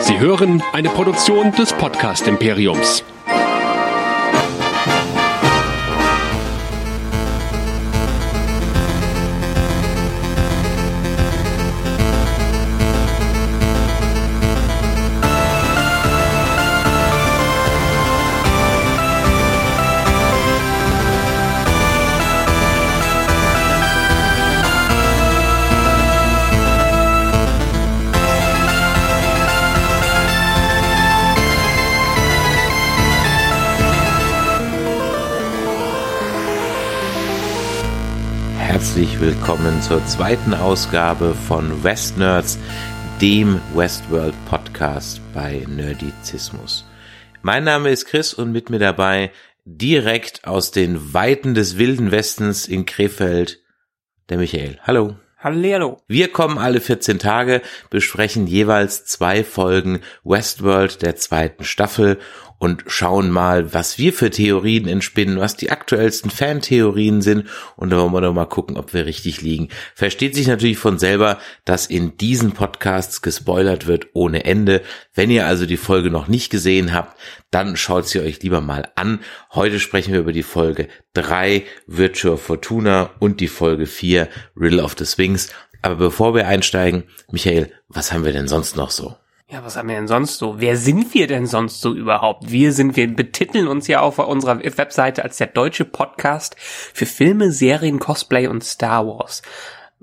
Sie hören eine Produktion des Podcast Imperiums. Willkommen zur zweiten Ausgabe von West Nerds, dem Westworld Podcast bei Nerdizismus. Mein Name ist Chris und mit mir dabei direkt aus den Weiten des wilden Westens in Krefeld der Michael. Hallo. Hallo. Wir kommen alle 14 Tage, besprechen jeweils zwei Folgen Westworld der zweiten Staffel und schauen mal, was wir für Theorien entspinnen, was die aktuellsten Fantheorien sind und da wollen wir doch mal gucken, ob wir richtig liegen. Versteht sich natürlich von selber, dass in diesen Podcasts gespoilert wird ohne Ende. Wenn ihr also die Folge noch nicht gesehen habt, dann schaut sie euch lieber mal an. Heute sprechen wir über die Folge 3 Virtua Fortuna und die Folge 4 Riddle of the Swings. Aber bevor wir einsteigen, Michael, was haben wir denn sonst noch so? Ja, was haben wir denn sonst so? Wer sind wir denn sonst so überhaupt? Wir sind, wir betiteln uns ja auf unserer Webseite als der deutsche Podcast für Filme, Serien, Cosplay und Star Wars.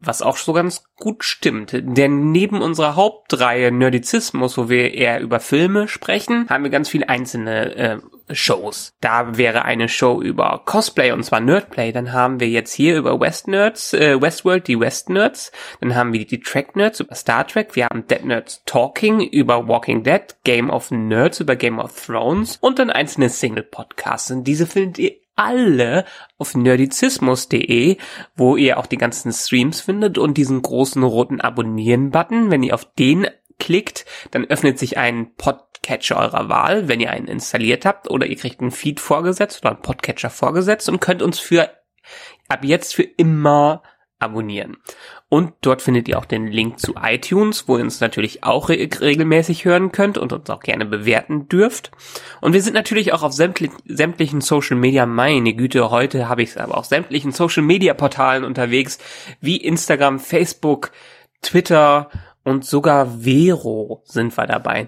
Was auch so ganz gut stimmt. Denn neben unserer Hauptreihe Nerdizismus, wo wir eher über Filme sprechen, haben wir ganz viele einzelne äh, Shows. Da wäre eine Show über Cosplay und zwar Nerdplay. Dann haben wir jetzt hier über West Nerds, äh, Westworld die West Nerds. Dann haben wir die Track Nerds über Star Trek. Wir haben Dead Nerds Talking über Walking Dead, Game of Nerds über Game of Thrones und dann einzelne Single Podcasts. Und diese findet ihr alle auf nerdizismus.de, wo ihr auch die ganzen Streams findet und diesen großen roten Abonnieren-Button. Wenn ihr auf den klickt, dann öffnet sich ein Podcatcher eurer Wahl, wenn ihr einen installiert habt, oder ihr kriegt einen Feed vorgesetzt oder einen Podcatcher vorgesetzt und könnt uns für ab jetzt für immer abonnieren. Und dort findet ihr auch den Link zu iTunes, wo ihr uns natürlich auch re regelmäßig hören könnt und uns auch gerne bewerten dürft. Und wir sind natürlich auch auf sämtlich sämtlichen Social Media, meine Güte, heute habe ich es aber auf sämtlichen Social Media Portalen unterwegs, wie Instagram, Facebook, Twitter und sogar Vero sind wir dabei.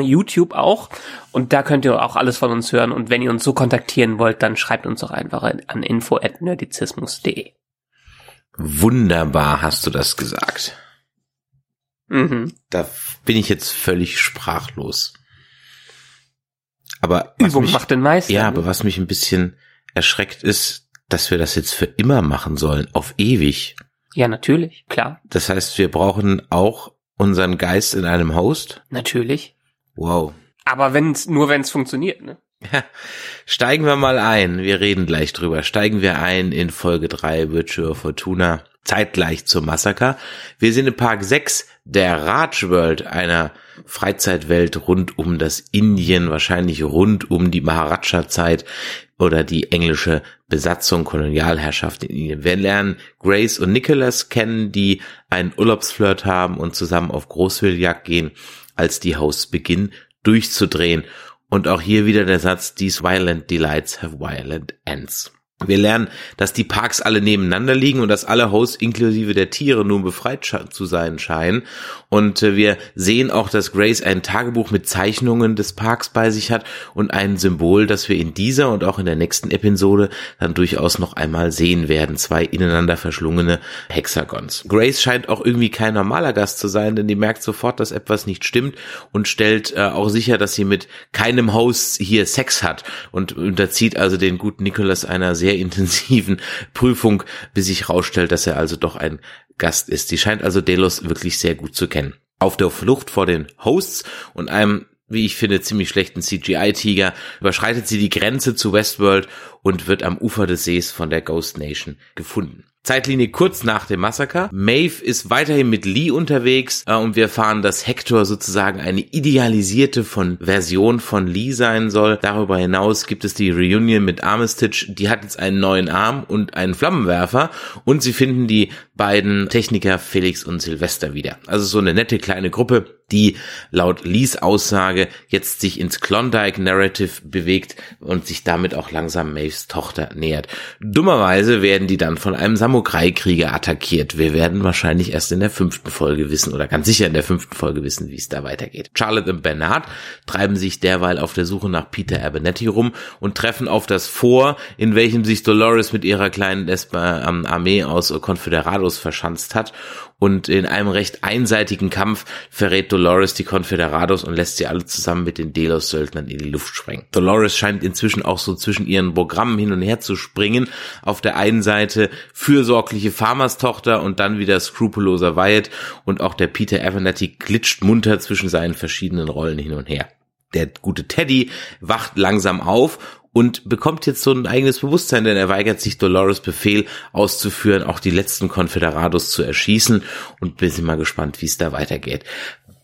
YouTube auch. Und da könnt ihr auch alles von uns hören. Und wenn ihr uns so kontaktieren wollt, dann schreibt uns doch einfach an info.nerdizismus.de. Wunderbar hast du das gesagt. Mhm. Da bin ich jetzt völlig sprachlos. Aber Übung mich, macht den Meister. Ja, ne? aber was mich ein bisschen erschreckt ist, dass wir das jetzt für immer machen sollen, auf ewig. Ja, natürlich, klar, Das heißt, wir brauchen auch unseren Geist in einem Host. natürlich. Wow. Aber wenn's, nur wenn's funktioniert, ne? Steigen wir mal ein. Wir reden gleich drüber. Steigen wir ein in Folge 3 Virtua Fortuna. Zeitgleich zum Massaker. Wir sind in Park 6 der Raj World, einer Freizeitwelt rund um das Indien, wahrscheinlich rund um die Maharaja-Zeit oder die englische Besatzung, Kolonialherrschaft in Indien. Wir lernen Grace und Nicholas kennen, die einen Urlaubsflirt haben und zusammen auf Großwildjagd gehen, als die Hosts beginnen durchzudrehen. Und auch hier wieder der Satz, these violent delights have violent ends. Wir lernen, dass die Parks alle nebeneinander liegen und dass alle Hosts inklusive der Tiere nun befreit zu sein scheinen. Und äh, wir sehen auch, dass Grace ein Tagebuch mit Zeichnungen des Parks bei sich hat und ein Symbol, das wir in dieser und auch in der nächsten Episode dann durchaus noch einmal sehen werden. Zwei ineinander verschlungene Hexagons. Grace scheint auch irgendwie kein normaler Gast zu sein, denn die merkt sofort, dass etwas nicht stimmt und stellt äh, auch sicher, dass sie mit keinem Host hier Sex hat und unterzieht also den guten Nicholas einer sehr intensiven Prüfung, bis sich rausstellt, dass er also doch ein Gast ist. Sie scheint also Delos wirklich sehr gut zu kennen. Auf der Flucht vor den Hosts und einem wie ich finde, ziemlich schlechten CGI-Tiger, überschreitet sie die Grenze zu Westworld und wird am Ufer des Sees von der Ghost Nation gefunden. Zeitlinie kurz nach dem Massaker. Maeve ist weiterhin mit Lee unterwegs äh, und wir erfahren, dass Hector sozusagen eine idealisierte von Version von Lee sein soll. Darüber hinaus gibt es die Reunion mit Armitage. Die hat jetzt einen neuen Arm und einen Flammenwerfer und sie finden die beiden Techniker Felix und Sylvester wieder. Also so eine nette kleine Gruppe die laut Lees Aussage jetzt sich ins Klondike Narrative bewegt und sich damit auch langsam Maves Tochter nähert. Dummerweise werden die dann von einem Samurai-Krieger attackiert. Wir werden wahrscheinlich erst in der fünften Folge wissen oder ganz sicher in der fünften Folge wissen, wie es da weitergeht. Charlotte und Bernard treiben sich derweil auf der Suche nach Peter Abernethy rum und treffen auf das Vor, in welchem sich Dolores mit ihrer kleinen Armee aus Confederados verschanzt hat und in einem recht einseitigen Kampf verrät Dolores die Confederados und lässt sie alle zusammen mit den Delos-Söldnern in die Luft sprengen. Dolores scheint inzwischen auch so zwischen ihren Programmen hin und her zu springen. Auf der einen Seite fürsorgliche Farmerstochter und dann wieder skrupelloser Wyatt und auch der Peter Abernathy glitscht munter zwischen seinen verschiedenen Rollen hin und her. Der gute Teddy wacht langsam auf und bekommt jetzt so ein eigenes Bewusstsein, denn er weigert sich Dolores Befehl auszuführen, auch die letzten Confederados zu erschießen und bin mal gespannt, wie es da weitergeht.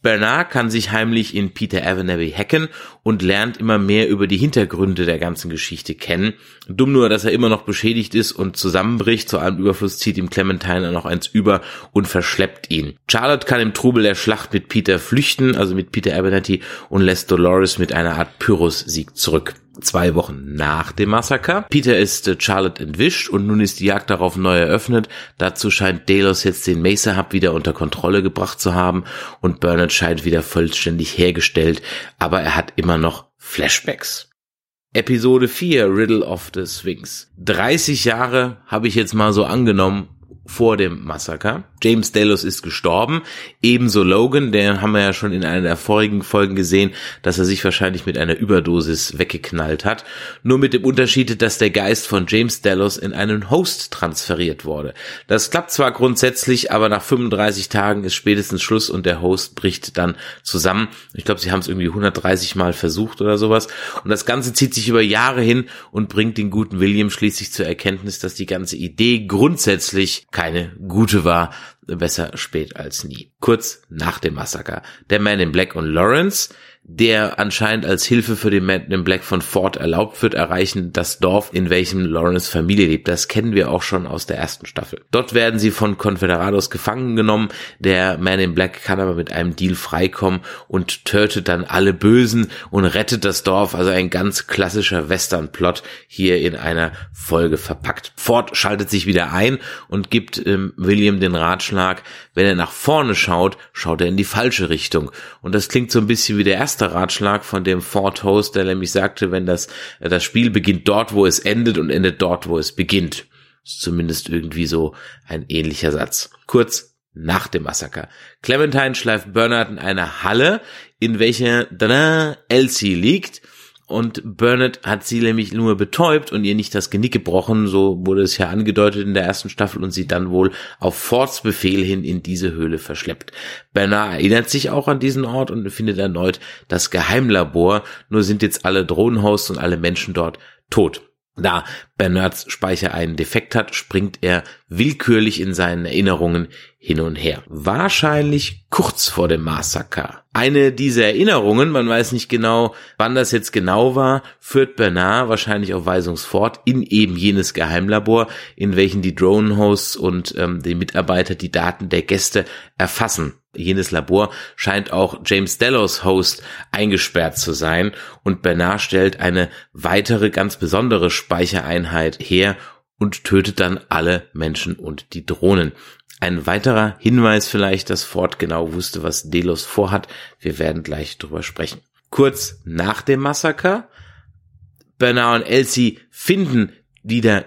Bernard kann sich heimlich in Peter Abernathy hacken und lernt immer mehr über die Hintergründe der ganzen Geschichte kennen. Dumm nur, dass er immer noch beschädigt ist und zusammenbricht. Zu allem Überfluss zieht ihm Clementine noch eins über und verschleppt ihn. Charlotte kann im Trubel der Schlacht mit Peter flüchten, also mit Peter Abernathy, und lässt Dolores mit einer Art Pyrrhus-Sieg zurück zwei Wochen nach dem Massaker. Peter ist äh, Charlotte entwischt und nun ist die Jagd darauf neu eröffnet. Dazu scheint Delos jetzt den Mesa Hub wieder unter Kontrolle gebracht zu haben und Bernard scheint wieder vollständig hergestellt, aber er hat immer noch Flashbacks. Episode 4 Riddle of the Sphinx. 30 Jahre habe ich jetzt mal so angenommen vor dem Massaker. James Delos ist gestorben, ebenso Logan, den haben wir ja schon in einer der vorigen Folgen gesehen, dass er sich wahrscheinlich mit einer Überdosis weggeknallt hat. Nur mit dem Unterschied, dass der Geist von James Delos in einen Host transferiert wurde. Das klappt zwar grundsätzlich, aber nach 35 Tagen ist spätestens Schluss und der Host bricht dann zusammen. Ich glaube, sie haben es irgendwie 130 Mal versucht oder sowas. Und das Ganze zieht sich über Jahre hin und bringt den guten William schließlich zur Erkenntnis, dass die ganze Idee grundsätzlich keine gute war besser spät als nie. Kurz nach dem Massaker. Der Man in Black und Lawrence der anscheinend als Hilfe für den Man in Black von Ford erlaubt wird, erreichen das Dorf, in welchem Lawrence Familie lebt. Das kennen wir auch schon aus der ersten Staffel. Dort werden sie von Confederados gefangen genommen. Der Man in Black kann aber mit einem Deal freikommen und tötet dann alle Bösen und rettet das Dorf. Also ein ganz klassischer Western-Plot hier in einer Folge verpackt. Ford schaltet sich wieder ein und gibt ähm, William den Ratschlag, wenn er nach vorne schaut, schaut er in die falsche Richtung. Und das klingt so ein bisschen wie der erste erster Ratschlag von dem Ford Host, der nämlich sagte, wenn das, äh, das Spiel beginnt dort, wo es endet und endet dort, wo es beginnt. Ist zumindest irgendwie so ein ähnlicher Satz. Kurz nach dem Massaker. Clementine schleift Bernard in eine Halle, in welcher Elsie liegt und Burnett hat sie nämlich nur betäubt und ihr nicht das Genick gebrochen, so wurde es ja angedeutet in der ersten Staffel und sie dann wohl auf Fords Befehl hin in diese Höhle verschleppt. Bernard erinnert sich auch an diesen Ort und findet erneut das Geheimlabor, nur sind jetzt alle Drohnenhosts und alle Menschen dort tot. Da Bernards Speicher einen Defekt hat, springt er willkürlich in seinen Erinnerungen hin und her. Wahrscheinlich kurz vor dem Massaker. Eine dieser Erinnerungen, man weiß nicht genau, wann das jetzt genau war, führt Bernard wahrscheinlich auf Weisungsfort in eben jenes Geheimlabor, in welchen die Drone-Hosts und ähm, die Mitarbeiter die Daten der Gäste erfassen jenes Labor scheint auch James Delos Host eingesperrt zu sein und Bernard stellt eine weitere ganz besondere Speichereinheit her und tötet dann alle Menschen und die Drohnen. Ein weiterer Hinweis vielleicht, dass Ford genau wusste, was Delos vorhat. Wir werden gleich drüber sprechen. Kurz nach dem Massaker Bernard und Elsie finden wieder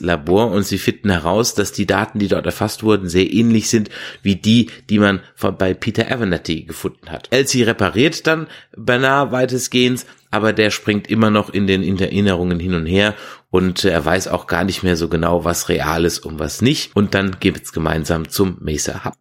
Labor und sie finden heraus, dass die Daten, die dort erfasst wurden, sehr ähnlich sind wie die, die man bei Peter Abernathy gefunden hat. Elsie repariert dann Bernard weitestgehend, aber der springt immer noch in den Erinnerungen hin und her und er weiß auch gar nicht mehr so genau, was real ist und was nicht. Und dann geht's gemeinsam zum Mesa Hub.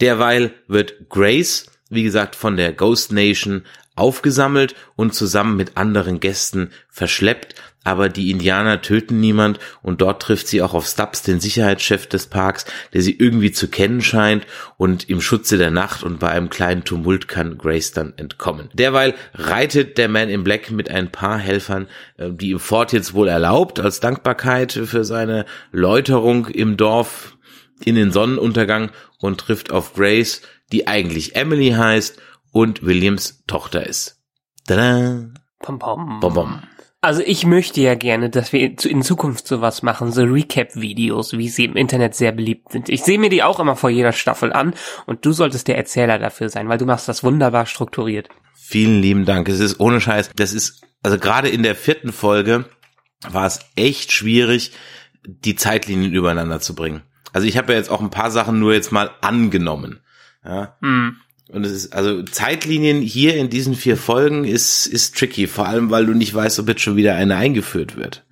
Derweil wird Grace, wie gesagt, von der Ghost Nation aufgesammelt und zusammen mit anderen Gästen verschleppt, aber die Indianer töten niemand und dort trifft sie auch auf Stubbs, den Sicherheitschef des Parks, der sie irgendwie zu kennen scheint und im Schutze der Nacht und bei einem kleinen Tumult kann Grace dann entkommen. Derweil reitet der Man in Black mit ein paar Helfern, äh, die ihm Fort jetzt wohl erlaubt, als Dankbarkeit für seine Läuterung im Dorf in den Sonnenuntergang und trifft auf Grace, die eigentlich Emily heißt und Williams Tochter ist. Tada! Pom pom. Bom, bom. Also ich möchte ja gerne, dass wir in Zukunft sowas machen, so Recap-Videos, wie sie im Internet sehr beliebt sind. Ich sehe mir die auch immer vor jeder Staffel an und du solltest der Erzähler dafür sein, weil du machst das wunderbar strukturiert. Vielen lieben Dank. Es ist ohne Scheiß. Das ist, also gerade in der vierten Folge war es echt schwierig, die Zeitlinien übereinander zu bringen. Also ich habe ja jetzt auch ein paar Sachen nur jetzt mal angenommen. Ja. Hm. Und es ist, also Zeitlinien hier in diesen vier Folgen ist, ist tricky. Vor allem, weil du nicht weißt, ob jetzt schon wieder eine eingeführt wird.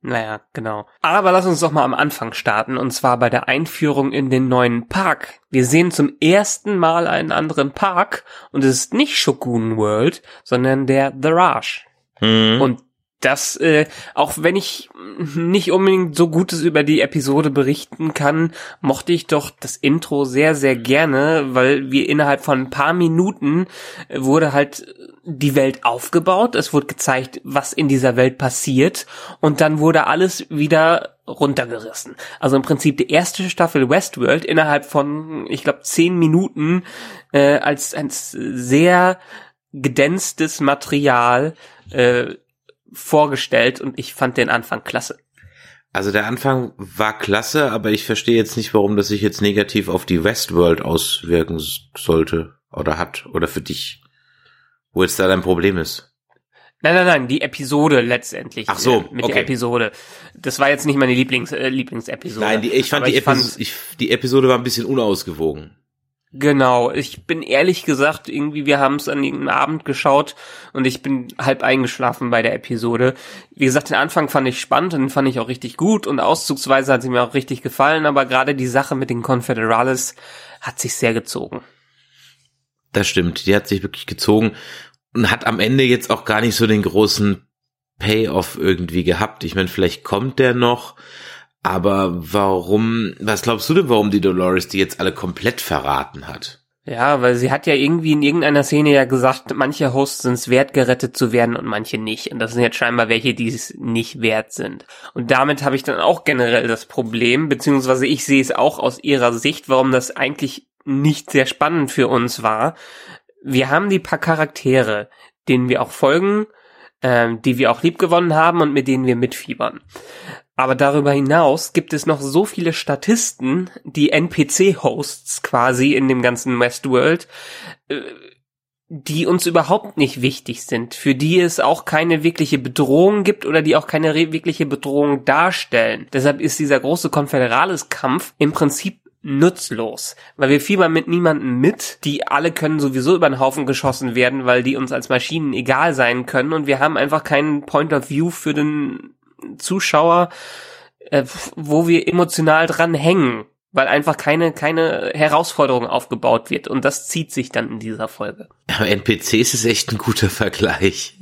Naja, genau. Aber lass uns doch mal am Anfang starten, und zwar bei der Einführung in den neuen Park. Wir sehen zum ersten Mal einen anderen Park, und es ist nicht Shogun World, sondern der The Raj. Mhm. Und das, äh, auch wenn ich nicht unbedingt so Gutes über die Episode berichten kann, mochte ich doch das Intro sehr, sehr gerne, weil wir innerhalb von ein paar Minuten äh, wurde halt die Welt aufgebaut, es wurde gezeigt, was in dieser Welt passiert und dann wurde alles wieder runtergerissen. Also im Prinzip die erste Staffel Westworld innerhalb von, ich glaube, zehn Minuten äh, als ein sehr gedenstes Material äh, vorgestellt und ich fand den Anfang klasse. Also der Anfang war klasse, aber ich verstehe jetzt nicht, warum das sich jetzt negativ auf die Westworld auswirken sollte oder hat oder für dich. Wo jetzt da dein Problem ist. Nein, nein, nein, die Episode letztendlich. Ach so, äh, mit okay. der Episode. Das war jetzt nicht meine Lieblings, äh, Lieblingsepisode. Nein, die, ich fand die ich fand- Episode, ich, die Episode war ein bisschen unausgewogen. Genau, ich bin ehrlich gesagt, irgendwie, wir haben es an irgendeinem Abend geschaut und ich bin halb eingeschlafen bei der Episode. Wie gesagt, den Anfang fand ich spannend und den fand ich auch richtig gut und auszugsweise hat sie mir auch richtig gefallen, aber gerade die Sache mit den Confederales hat sich sehr gezogen. Das stimmt, die hat sich wirklich gezogen und hat am Ende jetzt auch gar nicht so den großen Payoff irgendwie gehabt. Ich meine, vielleicht kommt der noch, aber warum, was glaubst du denn, warum die Dolores die jetzt alle komplett verraten hat? Ja, weil sie hat ja irgendwie in irgendeiner Szene ja gesagt, manche Hosts sind es wert, gerettet zu werden und manche nicht. Und das sind jetzt scheinbar welche, die es nicht wert sind. Und damit habe ich dann auch generell das Problem, beziehungsweise ich sehe es auch aus ihrer Sicht, warum das eigentlich nicht sehr spannend für uns war. Wir haben die paar Charaktere, denen wir auch folgen, ähm, die wir auch liebgewonnen haben und mit denen wir mitfiebern. Aber darüber hinaus gibt es noch so viele Statisten, die NPC-Hosts quasi in dem ganzen Westworld, äh, die uns überhaupt nicht wichtig sind, für die es auch keine wirkliche Bedrohung gibt oder die auch keine wirkliche Bedrohung darstellen. Deshalb ist dieser große Konföderales-Kampf im Prinzip nutzlos, weil wir fiebern mit niemandem mit, die alle können sowieso über den Haufen geschossen werden, weil die uns als Maschinen egal sein können und wir haben einfach keinen Point of View für den Zuschauer, äh, wo wir emotional dran hängen, weil einfach keine, keine Herausforderung aufgebaut wird. Und das zieht sich dann in dieser Folge. Aber NPCs ist echt ein guter Vergleich.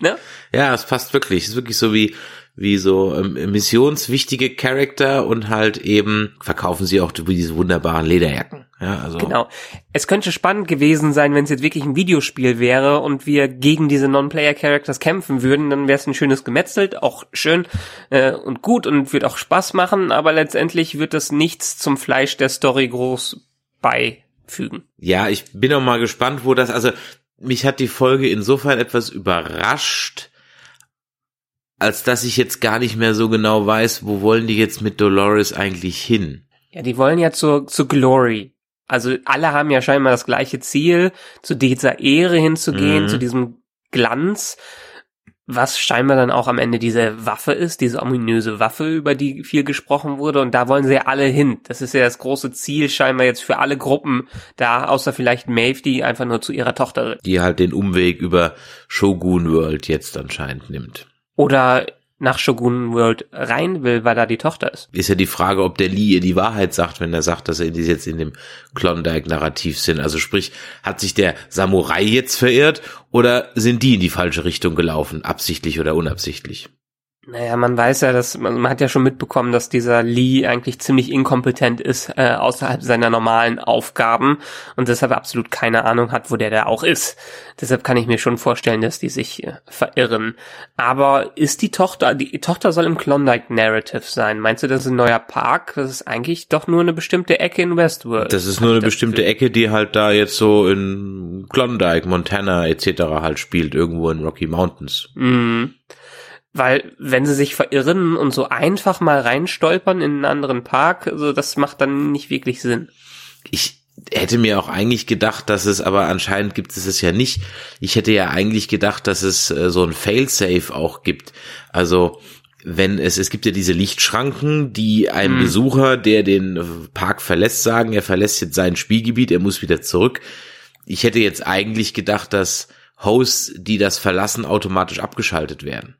Ne? Ja, es passt wirklich. Es ist wirklich so wie, wie so ähm, missionswichtige Charakter und halt eben verkaufen sie auch diese wunderbaren Lederjacken. Ja, also. Genau. Es könnte spannend gewesen sein, wenn es jetzt wirklich ein Videospiel wäre und wir gegen diese Non-Player-Characters kämpfen würden, dann wäre es ein schönes Gemetzelt, auch schön äh, und gut und wird auch Spaß machen, aber letztendlich wird das nichts zum Fleisch der Story groß beifügen. Ja, ich bin auch mal gespannt, wo das, also mich hat die Folge insofern etwas überrascht, als dass ich jetzt gar nicht mehr so genau weiß, wo wollen die jetzt mit Dolores eigentlich hin. Ja, die wollen ja zur, zur Glory. Also alle haben ja scheinbar das gleiche Ziel, zu dieser Ehre hinzugehen, Mhm. zu diesem Glanz, was scheinbar dann auch am Ende diese Waffe ist, diese ominöse Waffe, über die viel gesprochen wurde. Und da wollen sie ja alle hin. Das ist ja das große Ziel scheinbar jetzt für alle Gruppen da, außer vielleicht Maeve, die einfach nur zu ihrer Tochter. Die halt den Umweg über Shogun World jetzt anscheinend nimmt. Oder nach Shogun World rein will, weil da die Tochter ist. Ist ja die Frage, ob der Lee ihr die Wahrheit sagt, wenn er sagt, dass er jetzt in dem Klondike-Narrativ sind. Also sprich, hat sich der Samurai jetzt verirrt oder sind die in die falsche Richtung gelaufen, absichtlich oder unabsichtlich? Naja, man weiß ja, dass man, man hat ja schon mitbekommen, dass dieser Lee eigentlich ziemlich inkompetent ist äh, außerhalb seiner normalen Aufgaben und deshalb absolut keine Ahnung hat, wo der da auch ist. Deshalb kann ich mir schon vorstellen, dass die sich äh, verirren. Aber ist die Tochter, die Tochter soll im Klondike Narrative sein. Meinst du, das ist ein neuer Park? Das ist eigentlich doch nur eine bestimmte Ecke in Westworld. Das ist nur eine bestimmte Gefühl. Ecke, die halt da jetzt so in Klondike, Montana etc. halt spielt, irgendwo in Rocky Mountains. Mhm. Weil, wenn sie sich verirren und so einfach mal reinstolpern in einen anderen Park, also das macht dann nicht wirklich Sinn. Ich hätte mir auch eigentlich gedacht, dass es, aber anscheinend gibt es es ja nicht. Ich hätte ja eigentlich gedacht, dass es äh, so ein Failsafe auch gibt. Also, wenn es, es gibt ja diese Lichtschranken, die einem hm. Besucher, der den Park verlässt, sagen, er verlässt jetzt sein Spielgebiet, er muss wieder zurück. Ich hätte jetzt eigentlich gedacht, dass Hosts, die das verlassen, automatisch abgeschaltet werden.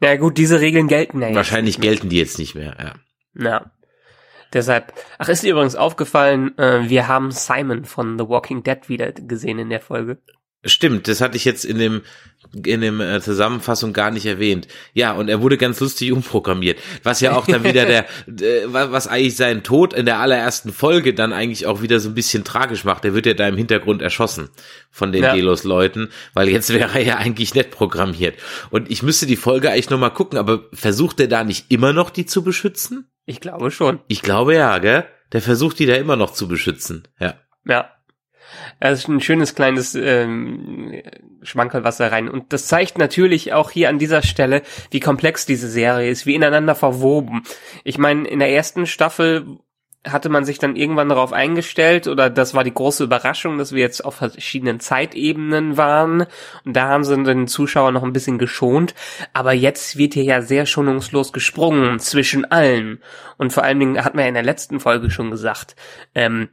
Na ja, gut, diese Regeln gelten ja Wahrscheinlich gelten die jetzt nicht mehr, ja. Ja. Deshalb, ach, ist dir übrigens aufgefallen, äh, wir haben Simon von The Walking Dead wieder gesehen in der Folge. Stimmt, das hatte ich jetzt in dem in dem äh, Zusammenfassung gar nicht erwähnt. Ja, und er wurde ganz lustig umprogrammiert, was ja auch dann wieder der äh, was eigentlich seinen Tod in der allerersten Folge dann eigentlich auch wieder so ein bisschen tragisch macht. Er wird ja da im Hintergrund erschossen von den ja. Delos Leuten, weil jetzt wäre er ja eigentlich nett programmiert. Und ich müsste die Folge eigentlich noch mal gucken, aber versucht er da nicht immer noch die zu beschützen? Ich glaube schon. Ich glaube ja, gell? Der versucht die da immer noch zu beschützen. Ja. Ja. Es ist ein schönes kleines ähm, Schmankerlwasser rein. Und das zeigt natürlich auch hier an dieser Stelle, wie komplex diese Serie ist, wie ineinander verwoben. Ich meine, in der ersten Staffel hatte man sich dann irgendwann darauf eingestellt oder das war die große Überraschung, dass wir jetzt auf verschiedenen Zeitebenen waren und da haben sie den Zuschauer noch ein bisschen geschont, aber jetzt wird hier ja sehr schonungslos gesprungen zwischen allen und vor allen Dingen hat man ja in der letzten Folge schon gesagt, ähm,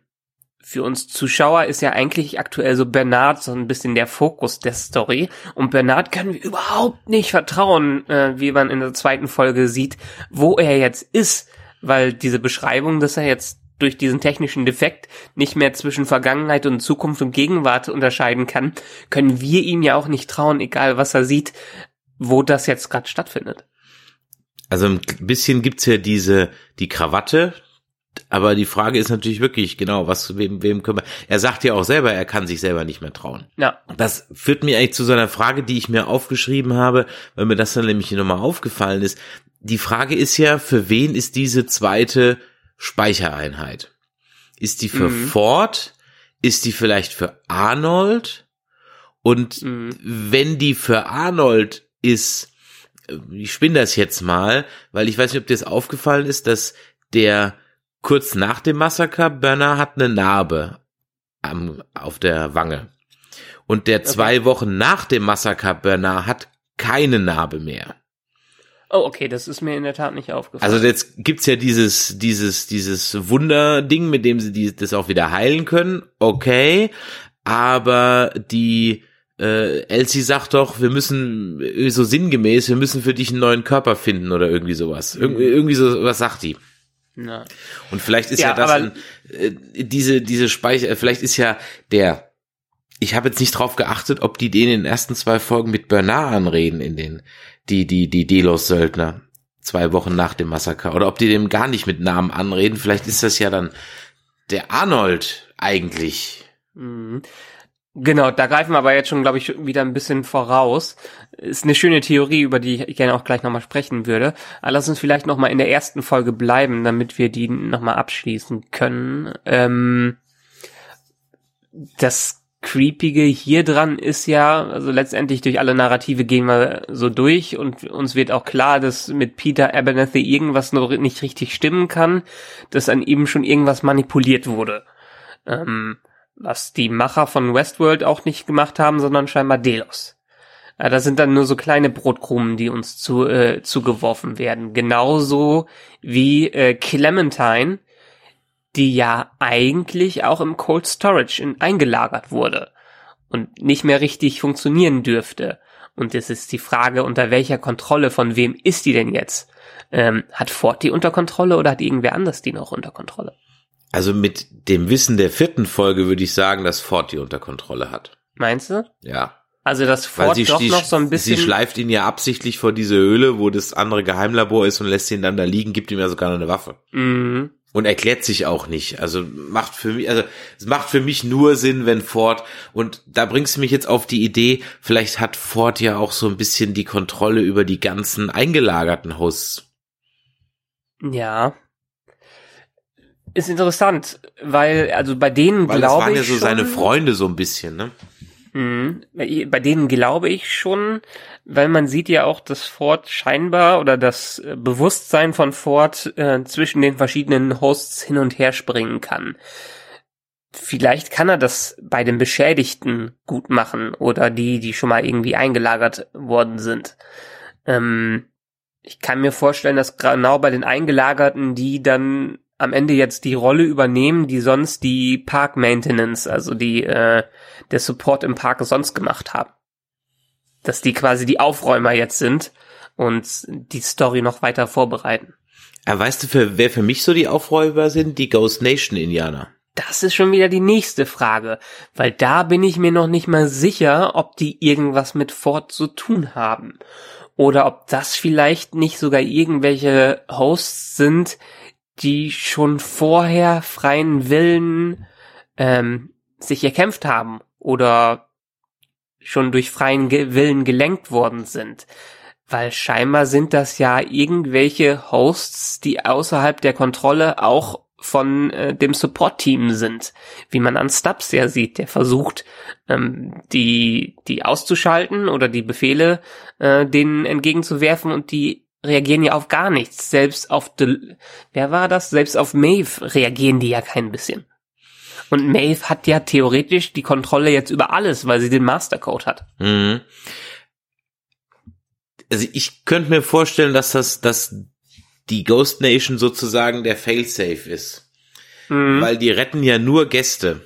für uns Zuschauer ist ja eigentlich aktuell so Bernard so ein bisschen der Fokus der Story. Und Bernard können wir überhaupt nicht vertrauen, äh, wie man in der zweiten Folge sieht, wo er jetzt ist. Weil diese Beschreibung, dass er jetzt durch diesen technischen Defekt nicht mehr zwischen Vergangenheit und Zukunft und Gegenwart unterscheiden kann, können wir ihm ja auch nicht trauen, egal was er sieht, wo das jetzt gerade stattfindet. Also ein bisschen gibt's ja diese, die Krawatte, aber die Frage ist natürlich wirklich, genau, was, wem, wem können wir, er sagt ja auch selber, er kann sich selber nicht mehr trauen. Ja. Das führt mir eigentlich zu so einer Frage, die ich mir aufgeschrieben habe, weil mir das dann nämlich nochmal aufgefallen ist. Die Frage ist ja, für wen ist diese zweite Speichereinheit? Ist die für mhm. Ford? Ist die vielleicht für Arnold? Und mhm. wenn die für Arnold ist, ich spinne das jetzt mal, weil ich weiß nicht, ob dir das aufgefallen ist, dass der Kurz nach dem Massaker, Bernard hat eine Narbe am, auf der Wange. Und der zwei okay. Wochen nach dem Massaker, Bernard hat keine Narbe mehr. Oh, okay, das ist mir in der Tat nicht aufgefallen. Also jetzt gibt's ja dieses, dieses, dieses Wunderding, mit dem sie die, das auch wieder heilen können. Okay, aber die äh, Elsie sagt doch, wir müssen äh, so sinngemäß, wir müssen für dich einen neuen Körper finden oder irgendwie sowas. Ir irgendwie so was sagt die. Na. Und vielleicht ist ja, ja das ein, äh, diese diese Speicher, äh, vielleicht ist ja der ich habe jetzt nicht drauf geachtet, ob die den in den ersten zwei Folgen mit Bernard anreden in den die die die Delos Söldner zwei Wochen nach dem Massaker oder ob die dem gar nicht mit Namen anreden. Vielleicht ist das ja dann der Arnold eigentlich. Mhm. Genau, da greifen wir aber jetzt schon, glaube ich, wieder ein bisschen voraus. Ist eine schöne Theorie, über die ich gerne auch gleich nochmal sprechen würde. Aber lass uns vielleicht nochmal in der ersten Folge bleiben, damit wir die nochmal abschließen können. Ähm, das Creepige hier dran ist ja, also letztendlich durch alle Narrative gehen wir so durch und uns wird auch klar, dass mit Peter Abernathy irgendwas noch nicht richtig stimmen kann, dass an ihm schon irgendwas manipuliert wurde. Ähm, was die Macher von Westworld auch nicht gemacht haben, sondern scheinbar Delos. Ja, das sind dann nur so kleine Brotkrumen, die uns zu, äh, zugeworfen werden. Genauso wie äh, Clementine, die ja eigentlich auch im Cold Storage in, eingelagert wurde und nicht mehr richtig funktionieren dürfte. Und es ist die Frage, unter welcher Kontrolle, von wem ist die denn jetzt? Ähm, hat Ford die unter Kontrolle oder hat irgendwer anders die noch unter Kontrolle? Also mit dem Wissen der vierten Folge würde ich sagen, dass Ford die unter Kontrolle hat. Meinst du? Ja. Also das Ford sie, doch die, noch so ein bisschen. sie schleift ihn ja absichtlich vor diese Höhle, wo das andere Geheimlabor ist und lässt ihn dann da liegen, gibt ihm ja sogar noch eine Waffe. Mhm. Und erklärt sich auch nicht. Also macht für mich, also es macht für mich nur Sinn, wenn Ford, und da bringst du mich jetzt auf die Idee, vielleicht hat Ford ja auch so ein bisschen die Kontrolle über die ganzen eingelagerten Hosts. Ja. Ist interessant, weil, also bei denen Weil das glaube waren ich ja so schon, seine Freunde so ein bisschen, ne? Mhm. Bei denen glaube ich schon, weil man sieht ja auch, dass Ford scheinbar oder das äh, Bewusstsein von Ford äh, zwischen den verschiedenen Hosts hin und her springen kann. Vielleicht kann er das bei den Beschädigten gut machen oder die, die schon mal irgendwie eingelagert worden sind. Ähm, ich kann mir vorstellen, dass genau bei den Eingelagerten, die dann am Ende jetzt die Rolle übernehmen, die sonst die Park Maintenance, also die äh, der Support im Park sonst gemacht haben. Dass die quasi die Aufräumer jetzt sind und die Story noch weiter vorbereiten. Aber weißt du, für, wer für mich so die Aufräumer sind? Die Ghost Nation Indianer. Das ist schon wieder die nächste Frage, weil da bin ich mir noch nicht mal sicher, ob die irgendwas mit Ford zu tun haben. Oder ob das vielleicht nicht sogar irgendwelche Hosts sind, die schon vorher freien Willen ähm, sich erkämpft haben oder schon durch freien Ge Willen gelenkt worden sind. Weil scheinbar sind das ja irgendwelche Hosts, die außerhalb der Kontrolle auch von äh, dem Support-Team sind, wie man an Stubbs ja sieht, der versucht, ähm, die, die auszuschalten oder die Befehle äh, denen entgegenzuwerfen und die reagieren ja auf gar nichts. Selbst auf De wer war das? Selbst auf Maeve reagieren die ja kein bisschen. Und Maeve hat ja theoretisch die Kontrolle jetzt über alles, weil sie den Mastercode hat. Mhm. Also ich könnte mir vorstellen, dass das, dass die Ghost Nation sozusagen der Failsafe ist. Mhm. Weil die retten ja nur Gäste.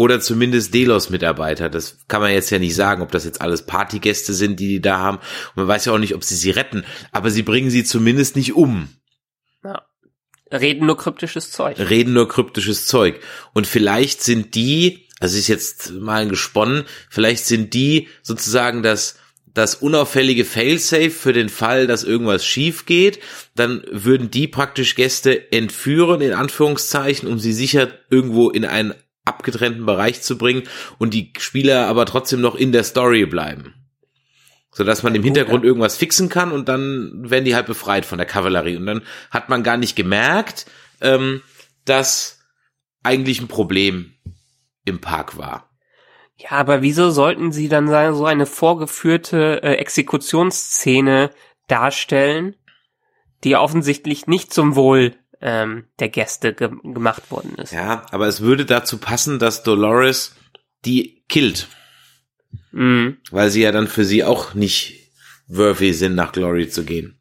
Oder zumindest Delos-Mitarbeiter. Das kann man jetzt ja nicht sagen, ob das jetzt alles Partygäste sind, die die da haben. Und man weiß ja auch nicht, ob sie sie retten. Aber sie bringen sie zumindest nicht um. Ja. Reden nur kryptisches Zeug. Reden nur kryptisches Zeug. Und vielleicht sind die, also ist jetzt mal gesponnen, vielleicht sind die sozusagen das, das unauffällige Failsafe für den Fall, dass irgendwas schief geht, dann würden die praktisch Gäste entführen, in Anführungszeichen, um sie sicher irgendwo in einen abgetrennten Bereich zu bringen und die Spieler aber trotzdem noch in der Story bleiben. So dass man im Hintergrund irgendwas fixen kann und dann werden die halt befreit von der Kavallerie. Und dann hat man gar nicht gemerkt, ähm, dass eigentlich ein Problem im Park war. Ja, aber wieso sollten sie dann so eine vorgeführte äh, Exekutionsszene darstellen, die offensichtlich nicht zum Wohl ähm, der Gäste ge gemacht worden ist? Ja, aber es würde dazu passen, dass Dolores die killt, Mhm. weil sie ja dann für sie auch nicht worthy sind, nach Glory zu gehen.